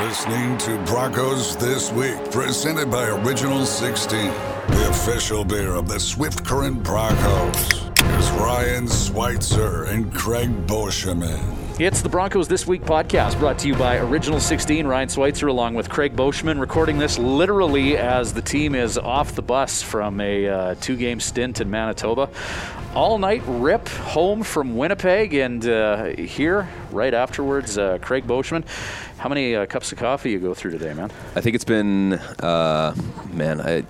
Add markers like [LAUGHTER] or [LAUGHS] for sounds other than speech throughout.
listening to Broncos This Week, presented by Original 16, the official beer of the Swift Current Broncos. Here's Ryan Schweitzer and Craig Boschman. It's the Broncos This Week podcast brought to you by Original 16. Ryan Schweitzer along with Craig Boschman recording this literally as the team is off the bus from a uh, two game stint in Manitoba. All night rip home from Winnipeg and uh, here right afterwards, uh, Craig Boschman. How many uh, cups of coffee you go through today, man? I think it's been, uh, man, I,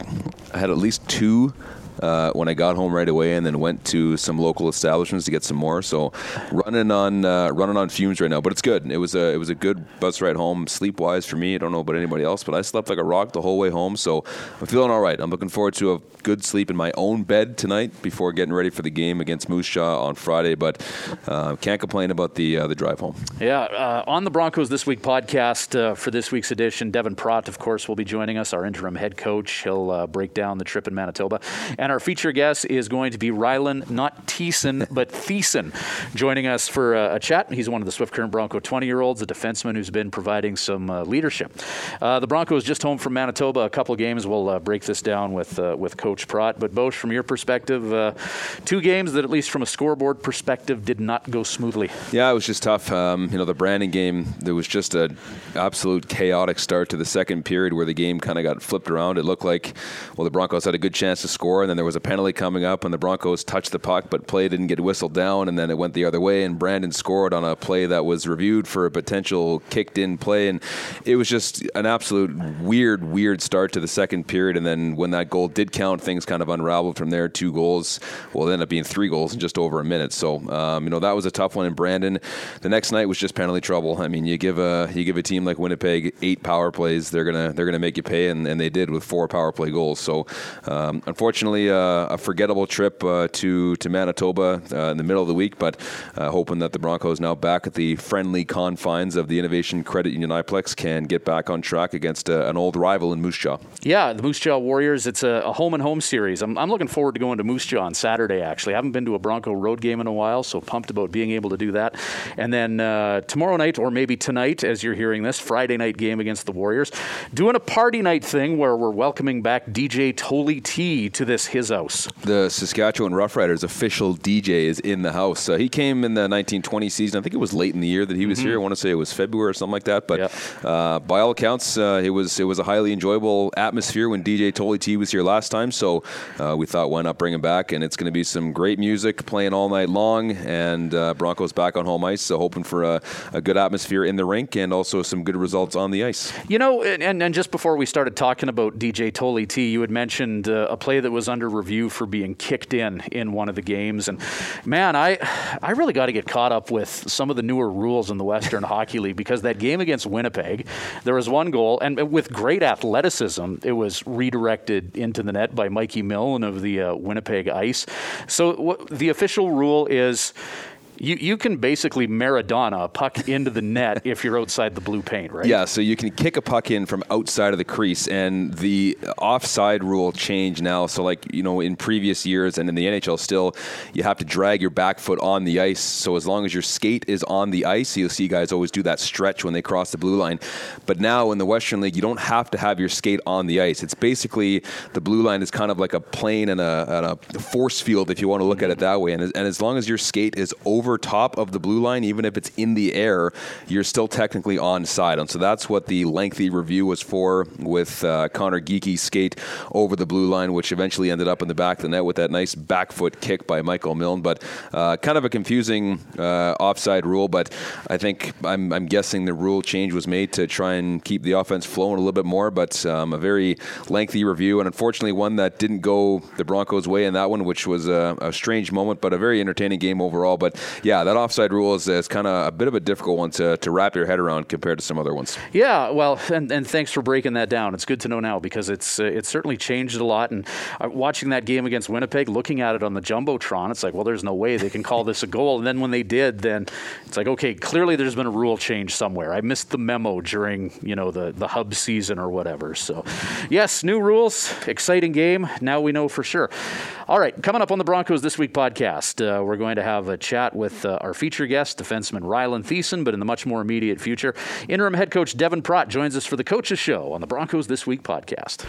I had at least two uh, when I got home right away, and then went to some local establishments to get some more. So running on uh, running on fumes right now, but it's good. It was a it was a good bus ride home, sleep wise for me. I don't know about anybody else, but I slept like a rock the whole way home. So I'm feeling all right. I'm looking forward to a good sleep in my own bed tonight before getting ready for the game against Moose Jaw on Friday. But uh, can't complain about the uh, the drive home. Yeah, uh, on the Broncos this week podcast uh, for this week's edition, Devin Pratt, of course, will be joining us, our interim head coach. He'll break down the trip in Manitoba, and and our feature guest is going to be Rylan, not Thiessen, but Thiessen, joining us for a, a, chat. He's one of the Swift Current Bronco 20 year olds, a defenseman who's been providing some uh, leadership. Uh, the Broncos just home from Manitoba, a couple games. We'll uh, break this down with uh, with Coach Pratt. But Bosch, from your perspective, uh, two games that, at least from a scoreboard perspective, did not go smoothly. Yeah, it was just tough. Um, you know, the Brandon game, there was just an absolute chaotic start to the second period where the game kind of got flipped around. It looked like, well, the Broncos had a good chance to score, and then there was a penalty coming up, and the Broncos touched the puck, but play didn't get whistled down, and then it went the other way, and Brandon scored on a play that was reviewed for a potential kicked in play, and it was just an absolute weird, weird start to the second period, and then when that goal did count, things kind of unraveled from there. Two goals, well, it ended up being three goals in just over a minute. So, um, you know, that was a tough one and Brandon. The next night was just penalty trouble. I mean, you give a you give a team like Winnipeg eight power plays, they're gonna they're gonna make you pay, and, and they did with four power play goals. So, um, unfortunately, uh, a forgettable trip uh, to to Manitoba uh, in the middle of the week, but uh, hoping that the Broncos now back at the friendly confines of the Innovation Credit Union Iplex can get back on track against uh, an old rival in Moose Jaw. Yeah, the Moose Jaw Warriors. It's a, a, home and home series. I'm, I'm looking forward to going to Moose Jaw on Saturday. Actually, I haven't been to a Bronco road game in a while, so pumped about being able to do that. And then tomorrow night, or maybe tonight, as you're hearing this, Friday night game against the Warriors, doing a party night thing where we're welcoming back DJ Tolly T to this his house. The Saskatchewan Roughriders official DJ is in the house. Uh, he came in the 1920 season. I think it was late in the year that he was mm-hmm. here. I want to say it was February or something like that. But uh, by all accounts, uh, it was it was a highly enjoyable atmosphere when DJ Tolly T was here last time. So uh, we thought, why not bring him back? And it's going to be some great music playing all night long. And uh, Broncos back on home ice, so hoping for a, a, good atmosphere in the rink and also some good results on the ice. You know, and, and just before we started talking about DJ Tolly T, you had mentioned uh, a play that was under review for being kicked in in one of the games. And man, I I really got to get caught up with some of the newer rules in the Western [LAUGHS] Hockey League because that game against Winnipeg, there was one goal, and with great athleticism, it was redirected into the net by Mikey Milne of the uh, Winnipeg Ice. So what, the official rule is you, you can basically Maradona a puck [LAUGHS] into the net if you're outside the blue paint, right? Yeah, so you can kick a puck in from outside of the crease, and the offside rule changed now. So, like, you know, in previous years and in the NHL still, you have to drag your back foot on the ice. So, as long as your skate is on the ice, you'll see guys always do that stretch when they cross the blue line. But now in the Western League, you don't have to have your skate on the ice. It's basically the blue line is kind of like a plane and a, and a force field, if you want to look at it that way. And, and as long as your skate is over over top of the blue line, even if it's in the air, you're still technically onside. And so that's what the lengthy review was for with uh, Conor Geekie's skate over the blue line, which eventually ended up in the back of the net with that nice back foot kick by Michael Milne. But uh, kind of a confusing uh, offside rule, but I think I'm, I'm, guessing the rule change was made to try and keep the offense flowing a little bit more, but um, a very lengthy review, and unfortunately one that didn't go the Broncos' way in that one, which was a, a strange moment, but a very entertaining game overall. But yeah, that offside rule is, is kind of a bit of a difficult one to, to wrap your head around compared to some other ones. Yeah, well, and, and thanks for breaking that down. It's good to know now because it's uh, it's certainly changed a lot. And uh, watching that game against Winnipeg, looking at it on the jumbotron, it's like, well, there's no way they can call this a goal. And then when they did, then it's like, okay, clearly there's been a rule change somewhere. I missed the memo during you know the the hub season or whatever. So, yes, new rules, exciting game. Now we know for sure. All right, coming up on the Broncos this week podcast, uh, we're going to have a chat with with uh, our feature guest, defenseman Rylan Thiessen, but in the much more immediate future, interim head coach Devin Pratt joins us for the Coaches Show on the Broncos This Week podcast.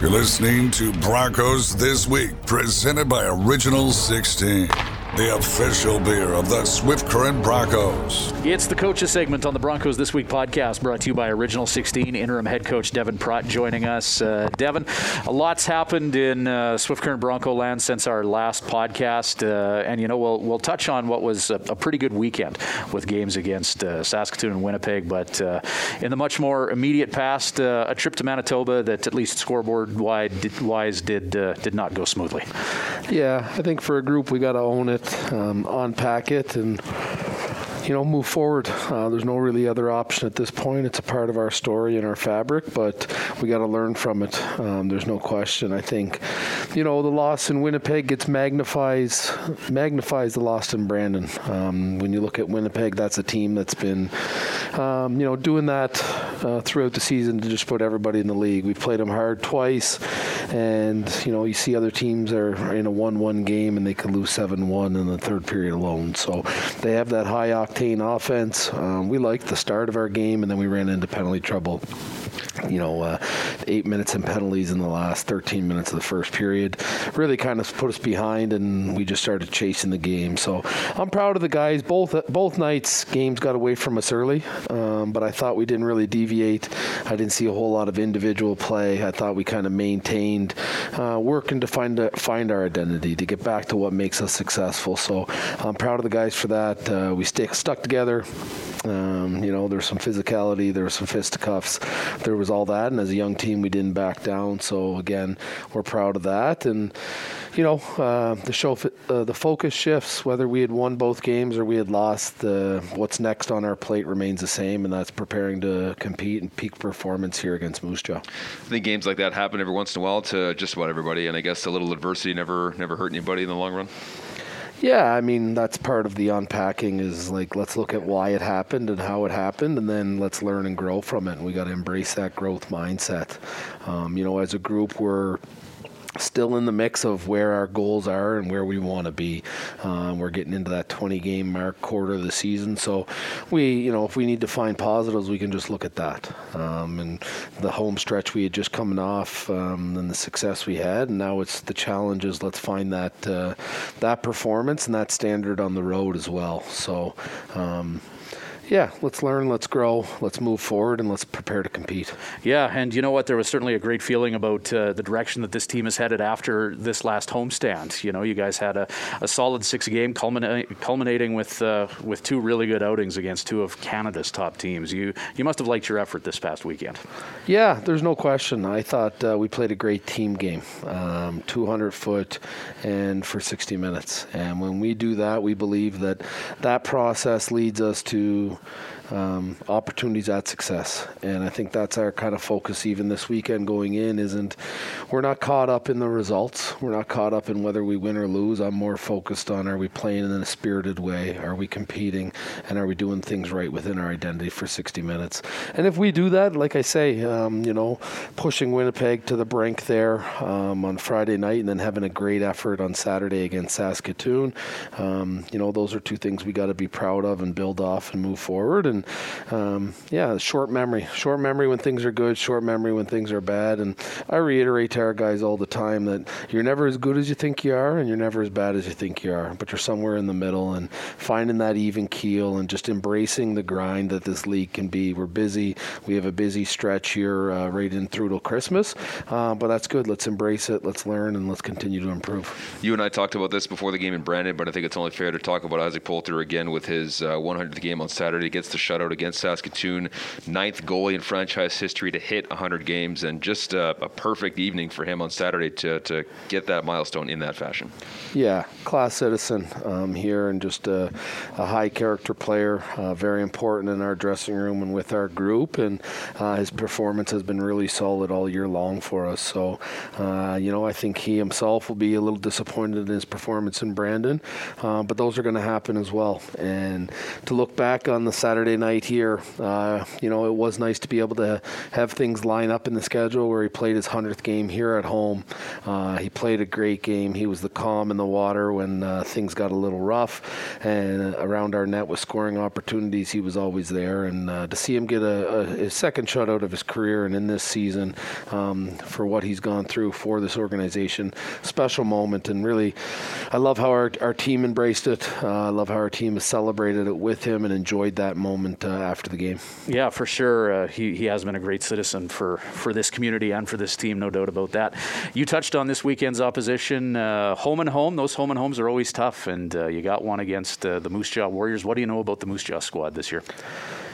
You're listening to Broncos This Week, presented by Original 16 the official beer of the Swift Current Broncos. It's the coaches segment on the Broncos This Week podcast, brought to you by Original 16 interim head coach Devin Pratt joining us. Uh, Devin, a lot's happened in uh, Swift Current Bronco land since our last podcast, uh, and you know we'll we'll touch on what was a, a pretty good weekend with games against uh, Saskatoon and Winnipeg, but uh, in the much more immediate past, uh, a trip to Manitoba that at least scoreboard wise did did not go smoothly. Yeah, I think for a group we got to own it it, um, unpack it, and you know, move forward. Uh, there's no really other option at this point. It's a part of our story and our fabric, but we got to learn from it. Um, there's no question. I think, you know, the loss in Winnipeg gets magnifies magnifies the loss in Brandon. Um, when you look at Winnipeg, that's a team that's been, um, you know, doing that uh, throughout the season to just put everybody in the league. We've played them hard twice, and you know, you see other teams are in a one-one game and they could lose seven-one in the third period alone. So they have that high octane offense. Um, we liked the start of our game, and then we ran into penalty trouble you know, uh, eight minutes in penalties in the last 13 minutes of the first period really kind of put us behind, and we just started chasing the game. So I'm proud of the guys. Both both nights games got away from us early, um, but I thought we didn't really deviate. I didn't see a whole lot of individual play. I thought we kind of maintained uh, working to find a, find our identity to get back to what makes us successful. So I'm proud of the guys for that. Uh, we stick stuck together. Um, you know, there was some physicality, there was some fisticuffs, there was all that. And as a young team, we didn't back down. So again, we're proud of that. And you know, uh, the show, uh, the focus shifts. Whether we had won both games or we had lost, uh, what's next on our plate remains the same, and that's preparing to compete and peak performance here against Moose Jaw. I think games like that happen every once in a while to just about everybody, and I guess a little adversity never never hurt anybody in the long run. Yeah, I mean that's part of the unpacking is like let's look at why it happened and how it happened, and then let's learn and grow from it. And we got to embrace that growth mindset. Um, you know, as a group, we're still in the mix of where our goals are and where we want to be. Um, we're getting into that 20 game mark quarter of the season, so we, you know, if we need to find positives, we can just look at that. Um, and the home stretch we had just coming off, um, and the success we had, and now it's the challenges. Let's find that uh, that performance and that standard on the road as well. So um, yeah, let's learn, let's grow, let's move forward, and let's prepare to compete. Yeah, and you know what? There was certainly a great feeling about uh, the direction that this team is headed after this last homestand. You know, you guys had a, a solid six game culmina- culminating with uh, with two really good outings against two of Canada's top teams. You you must have liked your effort this past weekend. Yeah, there's no question. I thought uh, we played a great team game, um, 200 foot, and for 60 minutes. And when we do that, we believe that that process leads us to jogo. Um, opportunities at success. And I think that's our kind of focus even this weekend going in isn't we're not caught up in the results. We're not caught up in whether we win or lose. I'm more focused on are we playing in a spirited way? Are we competing? And are we doing things right within our identity for 60 minutes? And if we do that, like I say, um, you know, pushing Winnipeg to the brink there um, on Friday night and then having a great effort on Saturday against Saskatoon, um, you know, those are two things we got to be proud of and build off and move forward. And um, yeah, short memory, short memory when things are good, short memory when things are bad. And I reiterate to our guys all the time that you're never as good as you think you are, and you're never as bad as you think you are, but you're somewhere in the middle. And finding that even keel and just embracing the grind that this league can be. We're busy. We have a busy stretch here uh, right in through till Christmas, uh, but that's good. Let's embrace it. Let's learn and let's continue to improve. You and I talked about this before the game in Brandon, but I think it's only fair to talk about Isaac Poulter again with his uh, 100th game on Saturday. Gets the shutout against Saskatoon, ninth goalie in franchise history to hit 100 games, and just a, a perfect evening for him on Saturday to, to get that milestone in that fashion. Yeah, class citizen um, here, and just a, a high character player, uh, very important in our dressing room and with our group. And uh, his performance has been really solid all year long for us. So, uh, you know, I think he himself will be a little disappointed in his performance in Brandon, uh, but those are going to happen as well. And to look back on the Saturday Saturday night here. Uh, you know, it was nice to be able to have things line up in the schedule where he played his 100th game here at home. Uh, he played a great game. He was the calm in the water when uh, things got a little rough. And around our net with scoring opportunities, he was always there. And uh, to see him get a, a, his second shutout of his career and in this season um, for what he's gone through for this organization, special moment. And really, I love how our, our team embraced it. Uh, I love how our team has celebrated it with him and enjoyed that moment uh, after the game. Yeah, for sure. Uh, he, he has been a great citizen for, for this community and for this team, no doubt about that. You touched on this weekend's opposition. Uh, home and home, those home and homes are always tough, and uh, you got one against uh, the Moose Jaw Warriors. What do you know about the Moose Jaw squad this year?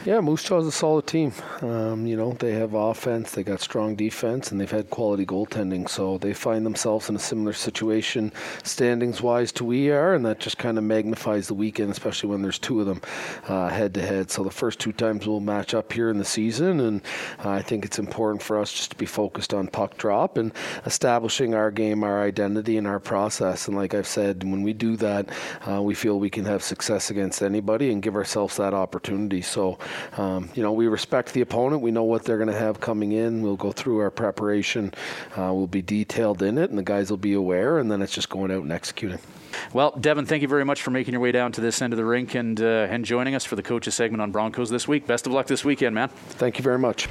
Yeah, Moose Jaw is a solid team. Um, you know, they have offense, they got strong defense, and they've had quality goaltending. So they find themselves in a similar situation, standings wise, to we are, and that just kind of magnifies the weekend, especially when there's two of them head to head. So the first two times we'll match up here in the season, and uh, I think it's important for us just to be focused on puck drop and establishing our game, our identity, and our process. And like I've said, when we do that, uh, we feel we can have success against anybody and give ourselves that opportunity. So um, you know, we respect the opponent. We know what they're going to have coming in. We'll go through our preparation. Uh, we'll be detailed in it, and the guys will be aware. And then it's just going out and executing. Well, Devin, thank you very much for making your way down to this end of the rink and uh, and joining us for the coaches segment on Broncos this week. Best of luck this weekend, man. Thank you very much.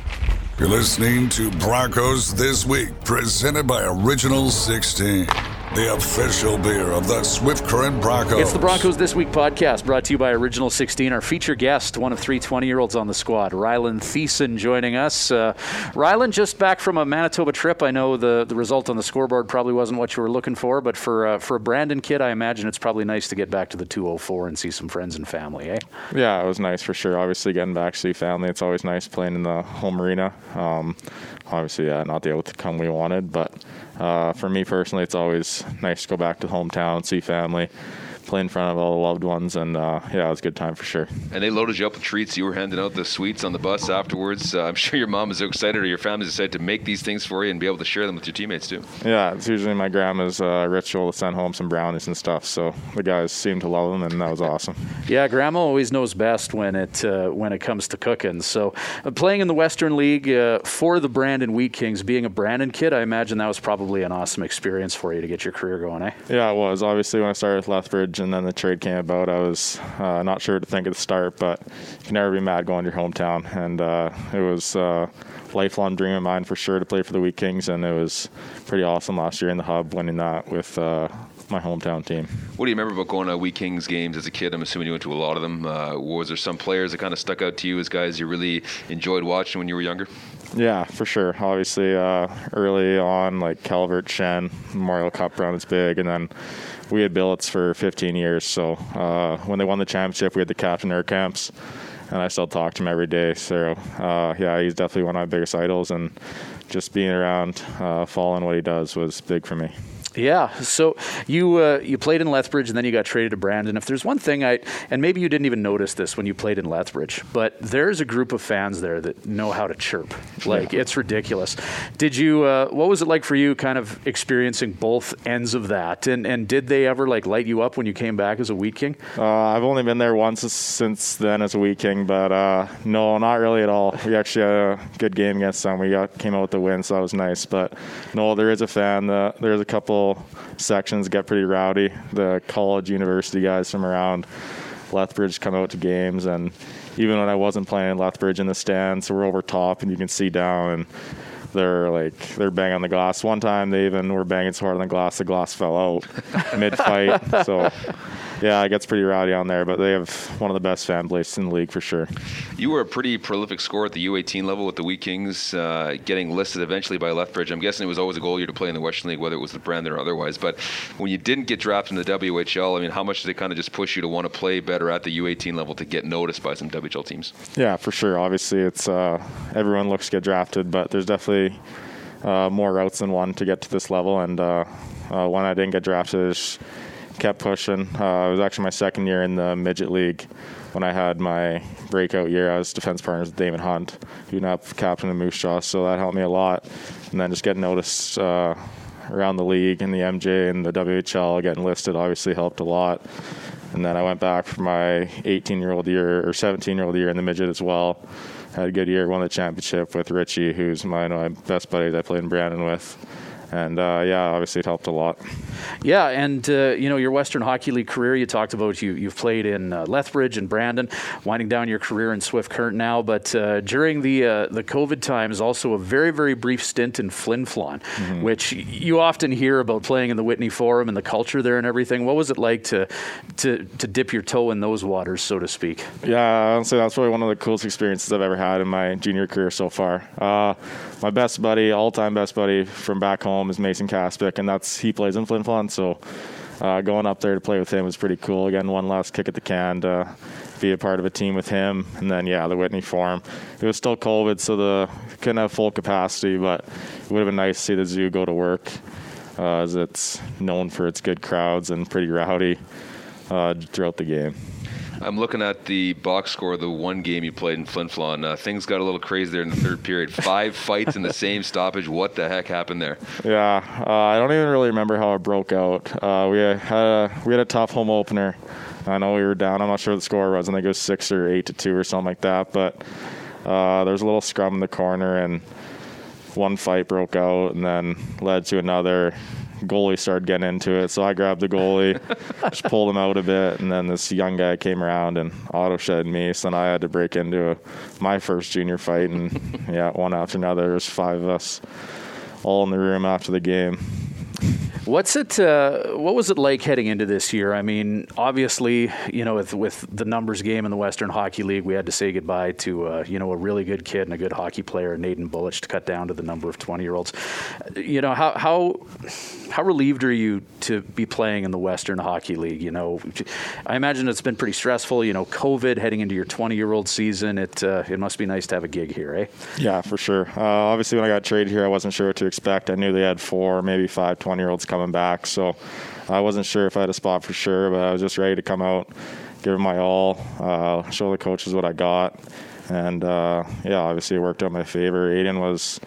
You're listening to Broncos This Week, presented by Original 16 the official beer of the Swift Current Broncos. It's the Broncos This Week podcast brought to you by Original 16. Our feature guest, one of three 20 year olds on the squad, Rylan Thiessen, joining us. Uh, Rylan, just back from a Manitoba trip. I know the, the result on the scoreboard probably wasn't what you were looking for, but for, uh, for a Brandon kid, I imagine it's probably nice to get back to the 204 and see some friends and family, eh? Yeah, it was nice for sure. Obviously, getting back to see family, it's always nice playing in the home arena. Um, obviously, yeah, not the outcome we wanted, but uh, for me personally, it's always nice to go back to hometown, see family play in front of all the loved ones, and uh, yeah, it was a good time for sure. And they loaded you up with treats. You were handing out the sweets on the bus afterwards. Uh, I'm [LAUGHS] sure your mom is excited, or your family's excited to make these things for you and be able to share them with your teammates too. Yeah, it's usually my grandma's uh, ritual to send home some brownies and stuff. So the guys seemed to love them, and that was awesome. [LAUGHS] Yeah, grandma always knows best when it uh, when it comes to cooking. So uh, playing in the Western League uh, for the Brandon Wheat Kings, being a Brandon kid, I imagine that was probably an awesome experience for you to get your career going, eh? Yeah, it was. Obviously, when I started with Lethbridge and then the trade came about. I was uh, not sure to think at the start, but you can never be mad going to your hometown. And uh, it was a lifelong dream of mine for sure to play for the Wheat Kings, and it was pretty awesome last year in the hub winning that with uh, my hometown team. What do you remember about going to Wheat Kings games as a kid? I'm assuming you went to a lot of them. Uh, was there some players that kind of stuck out to you as guys you really enjoyed watching when you were younger? Yeah, for sure. Obviously, uh, early on, like Calvert, Schenn, Memorial Cup run is big, and then we had billets for 15 years. So uh, when they won the championship, we had the captain Erkamps, and I still talk to him every day. So uh, yeah, he's definitely one of my biggest idols, and just being around, uh, following what he does was big for me. Yeah. So you uh, you played in Lethbridge and then you got traded to Brandon. If there's one thing I and maybe you didn't even notice this when you played in Lethbridge, but there's a group of fans there that know how to chirp. Like yeah. it's ridiculous. Did you? Uh, what was it like for you, kind of experiencing both ends of that? And and did they ever like light you up when you came back as a Wheat King? Uh, I've only been there once since then as a Wheat King, but uh, no, not really at all. We actually had a good game against them. We got came out with the win, so that was nice. But no, there is a fan. Uh, there's a couple sections get pretty rowdy. The college, university guys from around Lethbridge come out to games, and even when I wasn't playing Lethbridge in the stands, so we're over top and you can see down, and they're like they're banging on the glass. One time they even were banging so hard on the glass, the glass fell out [LAUGHS] mid fight. So yeah, it gets pretty rowdy on there, but they have one of the best fan bases in the league for sure. You were a pretty prolific scorer at the U18 level with the Wheat Kings, uh, getting listed eventually by Lethbridge. I'm guessing it was always a goal year to play in the Western League, whether it was with Brandon or otherwise. But when you didn't get drafted in the WHL, I mean, how much did it kind of just push you to want to play better at the U18 level to get noticed by some WHL teams? Yeah, for sure. Obviously, it's uh, everyone looks to get drafted, but there's definitely uh, more routes than one to get to this level. And uh, uh, when I didn't get drafted, kept pushing. Uh, it was actually my second year in the midget league when I had my breakout year. I was defense partners with Daemon Hunt, who now captain of Moose Jaw, so that helped me a lot. And then just getting noticed uh, around the league and the MJ and the WHL, getting listed obviously helped a lot. and then I went back for my 18 year old year or 17 year old year in the midget as well. Had a good year, won the championship with Richie, who's my, my best buddy that I played in Brandon with and uh, yeah, obviously it helped a lot. Yeah, and uh, you know your Western Hockey League career. You talked about you you've played in uh, Lethbridge and Brandon, winding down your career in Swift Current now. But uh, during the uh, the COVID times, also a very very brief stint in Flin Flon, mm-hmm. which you often hear about playing in the Whitney Forum and the culture there and everything. What was it like to to to dip your toe in those waters, so to speak? Yeah, honestly, that's probably one of the coolest experiences I've ever had in my junior career so far. Uh, my best buddy, all time best buddy from back home home is Mason Kaspic, and that's he plays in Flin Flon. So uh, going up there to play with him was pretty cool. Again, one last kick at the can to be a part of a team with him, and then yeah, the Whitney Forum. It was still COVID, so the couldn't have full capacity, but it would have been nice to see the zoo go to work, uh, as it's known for its good crowds and pretty rowdy uh, throughout the game. I'm looking at the box score of the one game you played in Flin Flon. Uh, things got a little crazy there in the third period. Five [LAUGHS] fights in the same stoppage. What the heck happened there? Yeah, uh, I don't even really remember how it broke out. Uh, we had a, we had a tough home opener. I know we were down. I'm not sure what the score was. I think it was six or eight to two or something like that. But uh, there was a little scrum in the corner, and one fight broke out, and then led to another goalie started getting into it. So I grabbed the goalie, [LAUGHS] just pulled him out a bit, and then this young guy came around and auto shed me. So then I had to break into a, my first junior fight, and [LAUGHS] yeah, one after another. There's five of us all in the room after the game. What's it? Uh, what was it like heading into this year? I mean, obviously, you know, with, with the numbers game in the Western Hockey League, we had to say goodbye to uh, you know a really good kid and a good hockey player, Naden Bulych, to cut down to the number of twenty year olds. You know, how how how relieved are you to be playing in the Western Hockey League? You know, I imagine it's been pretty stressful. You know, COVID heading into your twenty year old season. It uh, it must be nice to have a gig here, eh? Yeah, for sure. Uh, obviously, when I got traded here, I wasn't sure what to expect. I knew they had four, maybe five 20 year olds coming back. So I wasn't sure if I had a spot for sure, but I was just ready to come out, give my all, uh, show the coaches what I got. And uh, yeah, obviously it worked out in my favor. Aiden was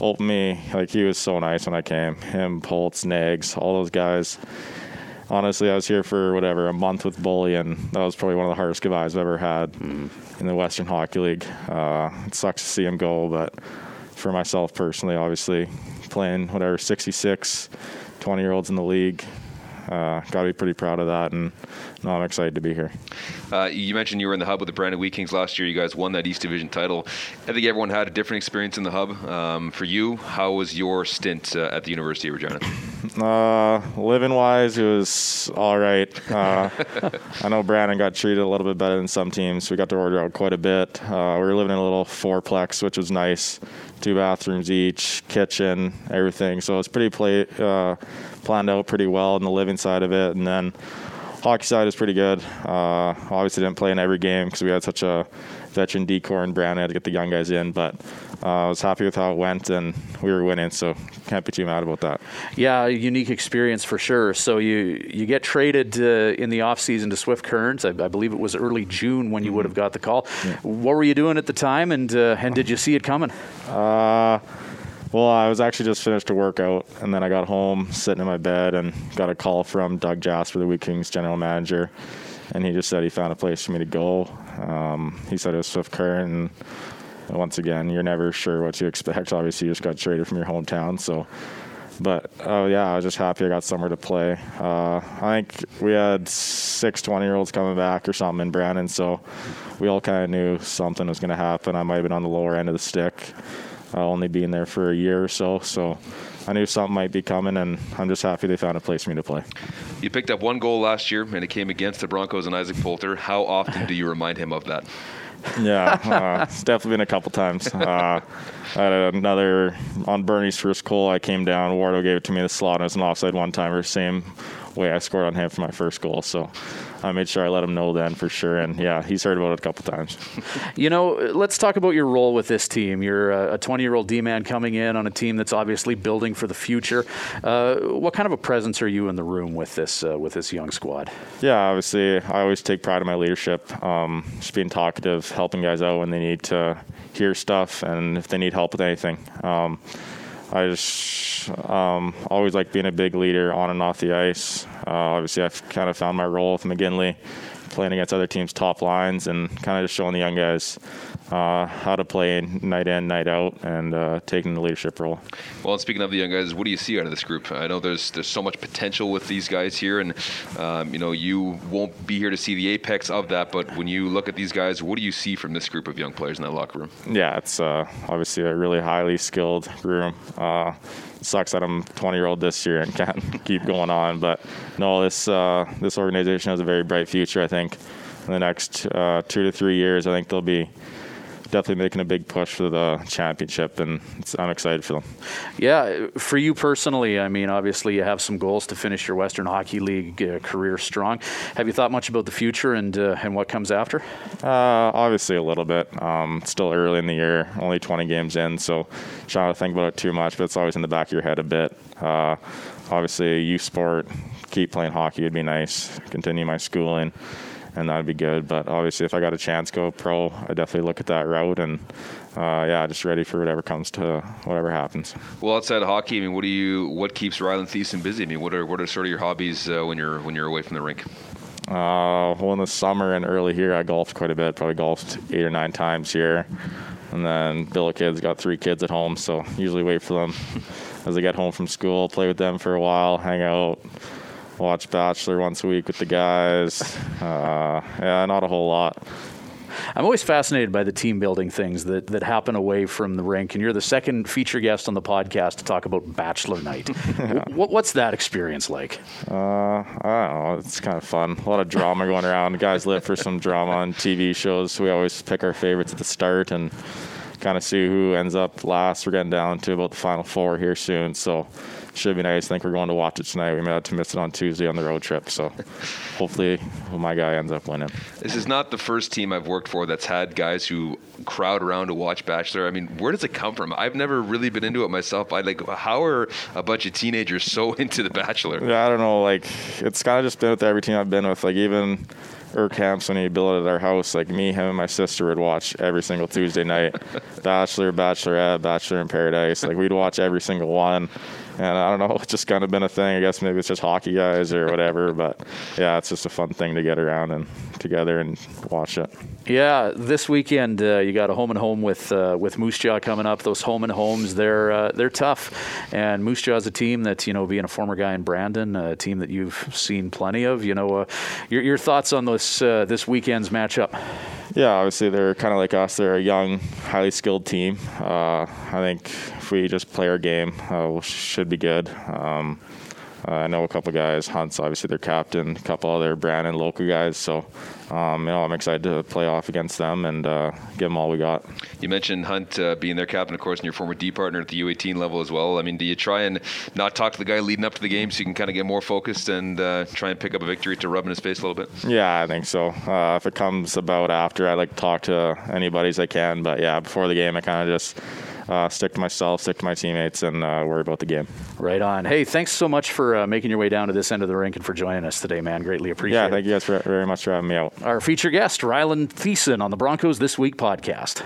open me like he was so nice when I came. Him, Poltz, Nags, all those guys. Honestly, I was here for whatever a month with Bully, and that was probably one of the hardest goodbyes I've ever had mm. in the Western Hockey League. Uh, it sucks to see him go, but for myself personally, obviously playing whatever 66 20 year olds in the league. Uh, Got to be pretty proud of that, and no, I'm excited to be here. Uh, you mentioned you were in the hub with the Brandon Wheat Kings last year. You guys won that East Division title. I think everyone had a different experience in the hub. Um, for you, how was your stint uh, at the University of Regina? Uh, living wise, it was all right. Uh, [LAUGHS] I know Brandon got treated a little bit better than some teams. We got to order out quite a bit. Uh, we were living in a little fourplex, which was nice two bathrooms each, kitchen, everything. So it's pretty play, uh, planned out pretty well in the living side of it. And then hockey side is pretty good. Uh, obviously didn't play in every game because we had such a veteran D corps and Brandon had to get the young guys in, but I was happy with how it went and we were winning, so can't be too mad about that. Yeah, unique experience for sure. So you you get traded uh, in the off season to Swift Currents. I, I, believe it was early June when you mm-hmm. would have got the call. Yeah. What were you doing at the time, and uh, and did you see it coming? Uh, well, I was actually just finished a workout, and then I got home, sitting in my bed, and got a call from Doug Jasper, the Wheat Kings general manager, and he just said he found a place for me to go. Um, he said it was Swift Current, and once again, you're never sure what to expect. [LAUGHS] Obviously, you just got traded from your hometown, so. But oh yeah, I was just happy I got somewhere to play. Uh, I think we had six 20 year olds coming back or something in Brandon, so we all kind of knew something was going to happen. I might have been on the lower end of the stick uh, only being there for a year or so. So I knew something might be coming, and I'm just happy they found a place for me to play. You picked up one goal last year, and it came against the Broncos and Isaac Poulter. How often do you remind him of that? Yeah, uh, it's definitely been a couple times. Uh, another on Bernie's first call. I came down. Wardo gave it to me in the slot. And it was an offside one timer. Same way I scored on him for my first goal. So I made sure I let him know then for sure. And yeah, he's heard about it a couple times. [LAUGHS] you know, let's talk about your role with this team. You're a 20 year old D man coming in on a team that's obviously building for the future. Uh, what kind of a presence are you in the room with this uh, with this young squad? Yeah, obviously, I always take pride in my leadership. Um, just being talkative, helping guys out when they need to hear stuff, and if they need help with anything. Um, I just um, always like being a big leader on and off the ice. Uh, obviously, I've kind of found my role with McGinley, playing against other teams' top lines, and kind of just showing the young guys uh, how to play night in, night out, and uh, taking the leadership role. Well, and speaking of the young guys, what do you see out of this group? I know there's there's so much potential with these guys here, and um, you know you won't be here to see the apex of that. But when you look at these guys, what do you see from this group of young players in that locker room? Yeah, it's uh, obviously a really highly skilled room. Uh, sucks that I'm 20 year old this year and [LAUGHS] can't keep going on, but no, this uh, this organization has a very bright future. I think in the next uh, two to three years, I think they'll be definitely making a big push for the championship, and I'm excited for them. Yeah, for you personally, I mean, obviously you have some goals to finish your Western Hockey League uh, career strong. Have you thought much about the future and uh, and what comes after? Uh, obviously, a little bit. Um, still early in the year, only 20 games in, so trying to think about it too much, but it's always in the back of your head a bit. Uh, obviously, youth sport, keep playing hockey would be nice. Continue my schooling and that'd be good. But obviously, if I got a chance go pro, I definitely look at that route and uh, yeah, just ready for whatever comes to whatever happens. Well, outside of hockey, I mean, what do you what keeps Rylan Thiessen busy? I mean, what are what are sort of your hobbies uh, when you're when you're away from the rink? Uh, well, in the summer and early here, I golfed quite a bit. Probably golfed eight or nine times here. And then Bill of kids got three kids at home, so usually wait for them [LAUGHS] as they get home from school, play with them for a while, hang out, watch Bachelor once a week with the guys. [LAUGHS] Uh, yeah, not a whole lot. I'm always fascinated by the team building things that, that happen away from the rink, and you're the second feature guest on the podcast to talk about Bachelor Night. [LAUGHS] what, what's that experience like? Uh, I don't know. It's kind of fun. A lot of drama going around. guys live for some drama on TV shows, so we always pick our favorites at the start and kind of see who ends up last. We're getting down to about the final four here soon, so should be nice. I think we're going to watch it tonight. We may have to miss it on Tuesday on the road trip. So hopefully my guy ends up winning. This is not the first team I've worked for that's had guys who crowd around to watch Bachelor. I mean, where does it come from? I've never really been into it myself. I like how are a bunch of teenagers so [LAUGHS] into the Bachelor? Yeah, I don't know. Like it's kind of just been with every team I've been with. Like even Erkamps when he built at our house. Like me, him, and my sister would watch every single Tuesday night. [LAUGHS] Bachelor, Bachelorette, Bachelor in Paradise. Like we'd watch every single one and I don't know, it's just kind of been a thing. I guess maybe it's just hockey guys or whatever, but yeah, it's just a fun thing to get around and together and watch it. Yeah, this weekend uh, you got a home and home with uh, with Moose Jaw coming up. Those home and homes, they're uh, they're tough, and Moose Jaw is a team that you know, being a former guy in Brandon, a team that you've seen plenty of. You know, uh, your your thoughts on this uh, this weekend's matchup? Yeah, obviously they're kind of like us. They're a young, highly skilled team. Uh, I think if we just play our game, we should be good. Um, uh, I know a couple guys. Hunt's obviously their captain. A couple other Brandon local guys. So, um, you know, I'm excited to play off against them and uh, give them all we got. You mentioned Hunt uh, being their captain, of course, and your former D partner at the U18 level as well. I mean, do you try and not talk to the guy leading up to the game so you can kind of get more focused and uh, try and pick up a victory to rub in his face a little bit? Yeah, I think so. Uh, if it comes about after, I like to talk to anybody as I can. But yeah, before the game, I kind of just uh, stick to myself, stick to my teammates, and uh, worry about the game. Right on. Hey, thanks so much for uh, making your way down to this end of the rink and for joining us today, man. Greatly appreciate yeah, it. Yeah, thank you guys for, very much for having me out. Our feature guest, Rylan Thiessen on the Broncos This Week podcast.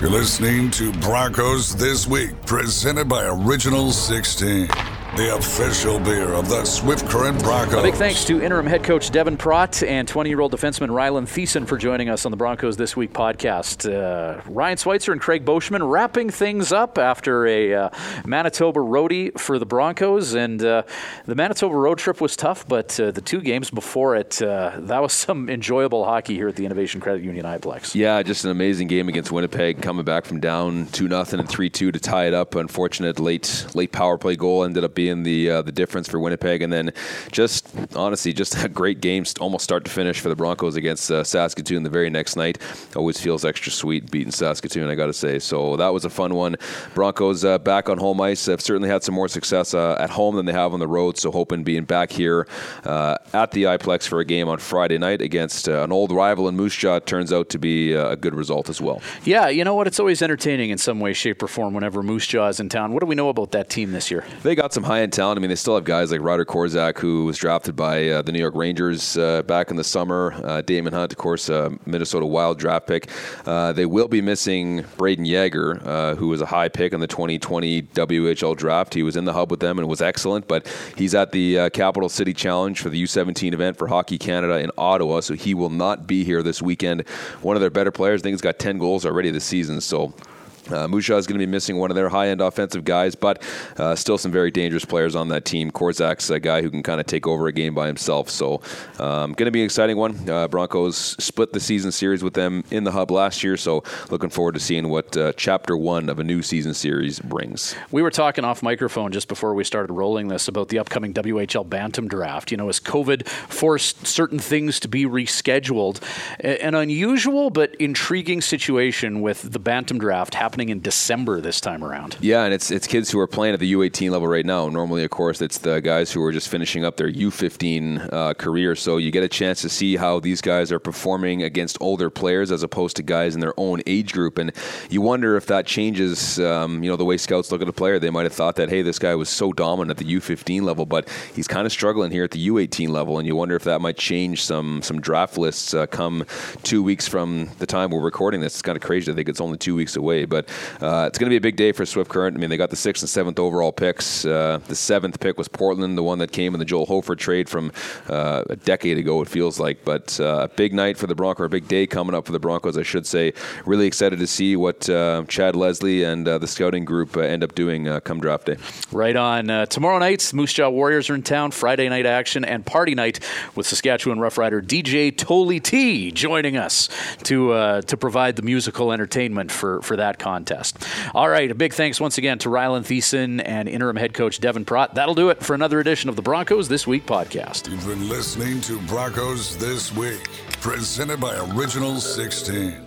You're listening to Broncos This Week, presented by Original 16 the official beer of the Swift Current Broncos. A big thanks to interim head coach Devin Pratt and 20 year old defenseman Rylan Thiessen for joining us on the Broncos This Week podcast. Uh, Ryan Schweitzer and Craig Boschman wrapping things up after a uh, Manitoba roadie for the Broncos. And uh, the Manitoba road trip was tough, but uh, the two games before it, uh, that was some enjoyable hockey here at the Innovation Credit Union Iplex. Yeah, just an amazing game against Winnipeg, coming back from down 2 0 and 3 2 to tie it up. Unfortunate late, late power play goal ended up being being the uh, the difference for Winnipeg. And then just honestly, just a great game, almost start to finish for the Broncos against uh, Saskatoon the very next night. Always feels extra sweet beating Saskatoon, I got to say. So that was a fun one. Broncos uh, back on home ice have certainly had some more success uh, at home than they have on the road. So hoping being back here uh, at the iPlex for a game on Friday night against uh, an old rival in Moose Jaw turns out to be a good result as well. Yeah, you know what? It's always entertaining in some way, shape, or form whenever Moose Jaw is in town. What do we know about that team this year? They got some high end talent. I mean, they still have guys like Ryder Korczak, who was drafted by uh, the New York Rangers uh, back in the summer. Uh, Daemon Hunt, of course, uh, Minnesota Wild draft pick. Uh, they will be missing Brayden Yager, uh, who was a high pick in the 2020 WHL draft. He was in the hub with them and was excellent, but he's at the Capital City Challenge for the U17 event for Hockey Canada in Ottawa, so he will not be here this weekend. One of their better players. I think he's got 10 goals already this season, so uh, Moose Jaw is going to be missing one of their high-end offensive guys, but uh, still some very dangerous players on that team. Korczak's a guy who can kind of take over a game by himself, so um, going to be an exciting one. Uh, Broncos split the season series with them in the hub last year, so looking forward to seeing what uh, chapter one of a new season series brings. We were talking off microphone just before we started rolling this about the upcoming WHL Bantam draft. You know, as COVID forced certain things to be rescheduled, an unusual but intriguing situation with the Bantam draft happening happening in December this time around. Yeah, and it's it's kids who are playing at the U18 level right now. Normally, of course, it's the guys who are just finishing up their U15 uh, career. So you get a chance to see how these guys are performing against older players as opposed to guys in their own age group. And you wonder if that changes, um, you know, the way scouts look at a player. They might have thought that, hey, this guy was so dominant at the U15 level, but he's kind of struggling here at the U18 level. And you wonder if that might change some some draft lists uh, come two weeks from the time we're recording this. It's kind of crazy to think it's only two weeks away, but uh, it's going to be a big day for Swift Current. I mean, they got the sixth and seventh overall picks. Uh, the seventh pick was Portland, the one that came in the Joel Hofer trade from uh, a decade ago, it feels like. But uh, a big night for the Broncos, a big day coming up for the Broncos, I should say. Really excited to see what uh, Chad Leslie and the scouting group end up doing come draft day. Right on. tomorrow night, Moose Jaw Warriors are in town. Friday night action and party night with Saskatchewan Rough Rider DJ Tolly T joining us to to provide the musical entertainment for, for that concert contest. All right, a big thanks once again to Rylan Thiessen and interim head coach Devin Pratt. That'll do it for another edition of the Broncos This Week podcast. You've been listening to Broncos This Week, presented by Original 16.